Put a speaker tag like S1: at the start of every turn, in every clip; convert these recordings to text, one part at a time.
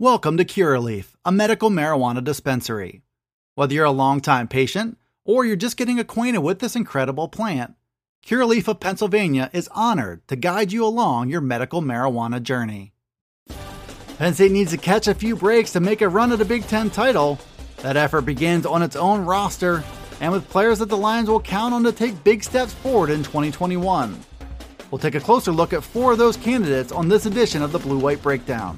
S1: Welcome to Curaleaf, a medical marijuana dispensary. Whether you're a longtime patient or you're just getting acquainted with this incredible plant, Curaleaf of Pennsylvania is honored to guide you along your medical marijuana journey. Penn State needs to catch a few breaks to make a run at a Big Ten title. That effort begins on its own roster and with players that the Lions will count on to take big steps forward in 2021. We'll take a closer look at four of those candidates on this edition of the Blue White Breakdown.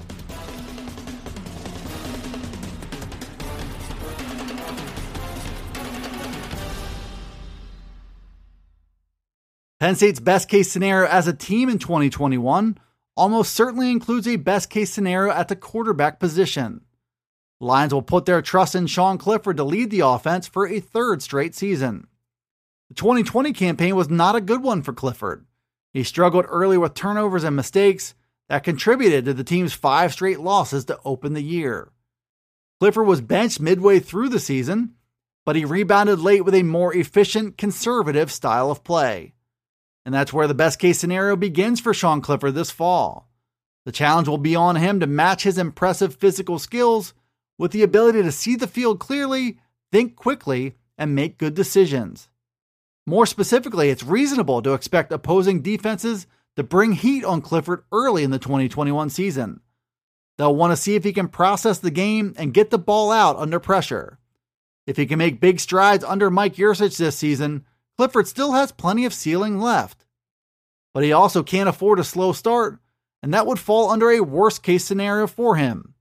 S1: Penn State's best case scenario as a team in 2021 almost certainly includes a best case scenario at the quarterback position. Lions will put their trust in Sean Clifford to lead the offense for a third straight season. The 2020 campaign was not a good one for Clifford. He struggled early with turnovers and mistakes that contributed to the team's five straight losses to open the year. Clifford was benched midway through the season, but he rebounded late with a more efficient, conservative style of play. And that's where the best case scenario begins for Sean Clifford this fall. The challenge will be on him to match his impressive physical skills with the ability to see the field clearly, think quickly, and make good decisions. More specifically, it's reasonable to expect opposing defenses to bring heat on Clifford early in the 2021 season. They'll want to see if he can process the game and get the ball out under pressure. If he can make big strides under Mike Yurcich this season, Clifford still has plenty of ceiling left. But he also can't afford a slow start, and that would fall under a worst case scenario for him.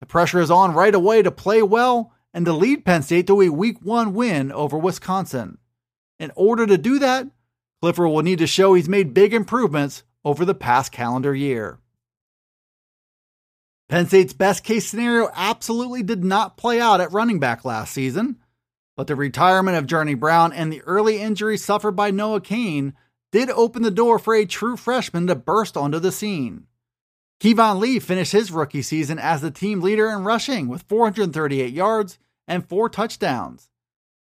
S1: The pressure is on right away to play well and to lead Penn State to a week one win over Wisconsin. In order to do that, Clifford will need to show he's made big improvements over the past calendar year. Penn State's best case scenario absolutely did not play out at running back last season. But the retirement of Journey Brown and the early injury suffered by Noah Cain did open the door for a true freshman to burst onto the scene. Keyvone Lee finished his rookie season as the team leader in rushing with 438 yards and four touchdowns.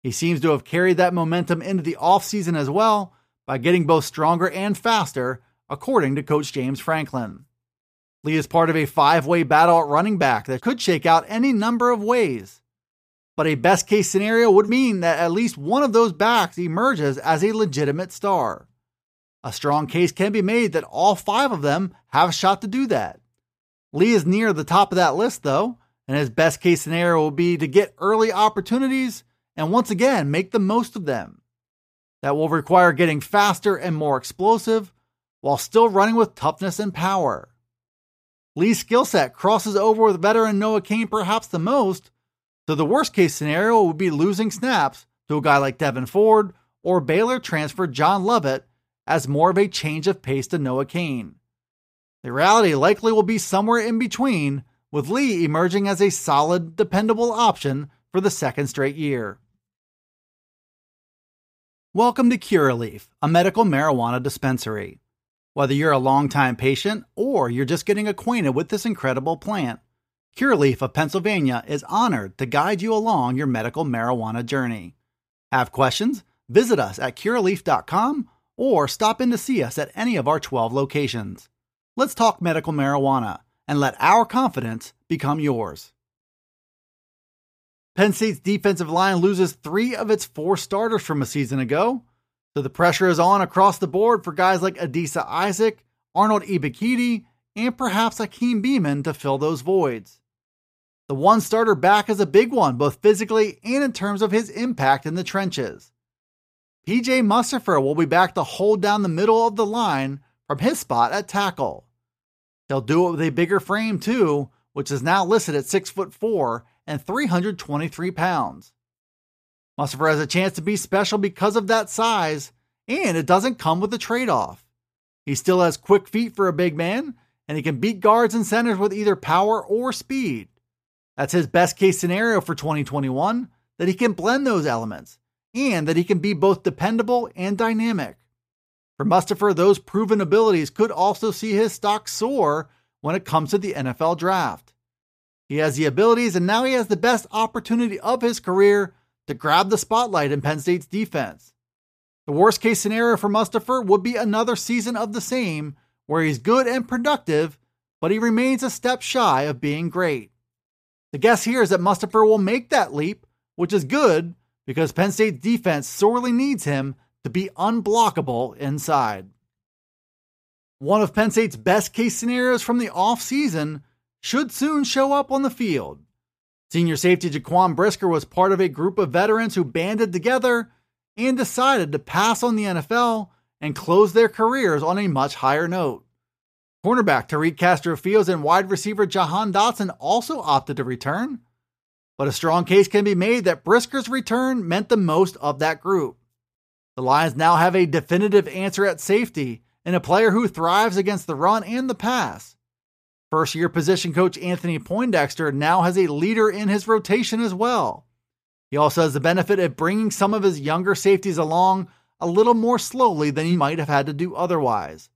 S1: He seems to have carried that momentum into the offseason as well by getting both stronger and faster, according to Coach James Franklin. Lee is part of a five way battle at running back that could shake out any number of ways but a best case scenario would mean that at least one of those backs emerges as a legitimate star. A strong case can be made that all five of them have a shot to do that. Lee is near the top of that list, though, and his best case scenario will be to get early opportunities and once again make the most of them. That will require getting faster and more explosive while still running with toughness and power. Lee's skill set crosses over with veteran Noah Cain perhaps the most, so the worst case scenario would be losing snaps to a guy like Devyn Ford or Baylor transfer John Lovett as more of a change of pace to Noah Cain. The reality likely will be somewhere in between, with Lee emerging as a solid, dependable option for the second straight year. Welcome to Curaleaf, a medical marijuana dispensary. Whether you're a longtime patient or you're just getting acquainted with this incredible plant, Curaleaf of Pennsylvania is honored to guide you along your medical marijuana journey. Have questions? Visit us at curaleaf.com or stop in to see us at any of our 12 locations. Let's talk medical marijuana and let our confidence become yours. Penn State's defensive line loses three of its four starters from a season ago, so the pressure is on across the board for guys like Adisa Isaac, Arnold Ebiketie, and perhaps Akeem Beamon to fill those voids. The one starter back is a big one, both physically and in terms of his impact in the trenches. PJ Mustipher will be back to hold down the middle of the line from his spot at tackle. He'll do it with a bigger frame too, which is now listed at 6 foot 4 and 323 pounds. Mustipher has a chance to be special because of that size, and it doesn't come with a trade off. He still has quick feet for a big man, and he can beat guards and centers with either power or speed. That's his best case scenario for 2021 that he can blend those elements and that he can be both dependable and dynamic. For Mustipher, those proven abilities could also see his stock soar when it comes to the NFL draft. He has the abilities, and now he has the best opportunity of his career to grab the spotlight in Penn State's defense. The worst case scenario for Mustipher would be another season of the same, where he's good and productive, but he remains a step shy of being great. The guess here is that Mustipher will make that leap, which is good because Penn State's defense sorely needs him to be unblockable inside. One of Penn State's best case scenarios from the offseason should soon show up on the field. Senior safety Jaquan Brisker was part of a group of veterans who banded together and decided to pass on the NFL and close their careers on a much higher note. Cornerback Tariq Castro Fields and wide receiver Jahan Dotson also opted to return, but a strong case can be made that Brisker's return meant the most of that group. The Lions now have a definitive answer at safety and a player who thrives against the run and the pass. First year position coach Anthony Poindexter now has a leader in his rotation as well. He also has the benefit of bringing some of his younger safeties along a little more slowly than he might have had to do otherwise.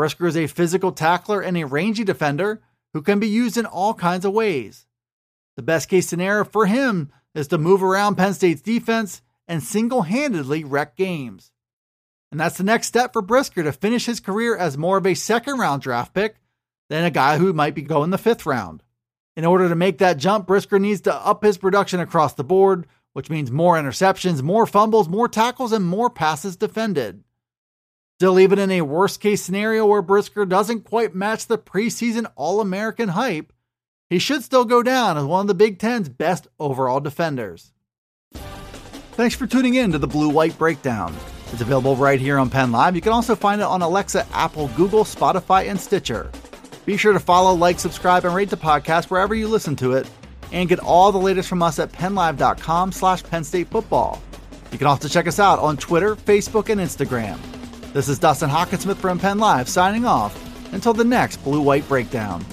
S1: Brisker is a physical tackler and a rangy defender who can be used in all kinds of ways. The best case scenario for him is to move around Penn State's defense and single handedly wreck games. And that's the next step for Brisker to finish his career as more of a second round draft pick than a guy who might be going the fifth round. In order to make that jump, Brisker needs to up his production across the board, which means more interceptions, more fumbles, more tackles, and more passes defended. Still, even in a worst case scenario where Brisker doesn't quite match the preseason All American hype, he should still go down as one of the Big Ten's best overall defenders. Thanks for tuning in to the Blue White Breakdown. It's available right here on Penn Live. You can also find it on Alexa, Apple, Google, Spotify, and Stitcher. Be sure to follow, like, subscribe, and rate the podcast wherever you listen to it, and get all the latest from us at pennlive.com slash Penn State Football. You can also check us out on Twitter, Facebook, and Instagram. This is Dustin Hockensmith from Penn Live signing off until the next Blue White Breakdown.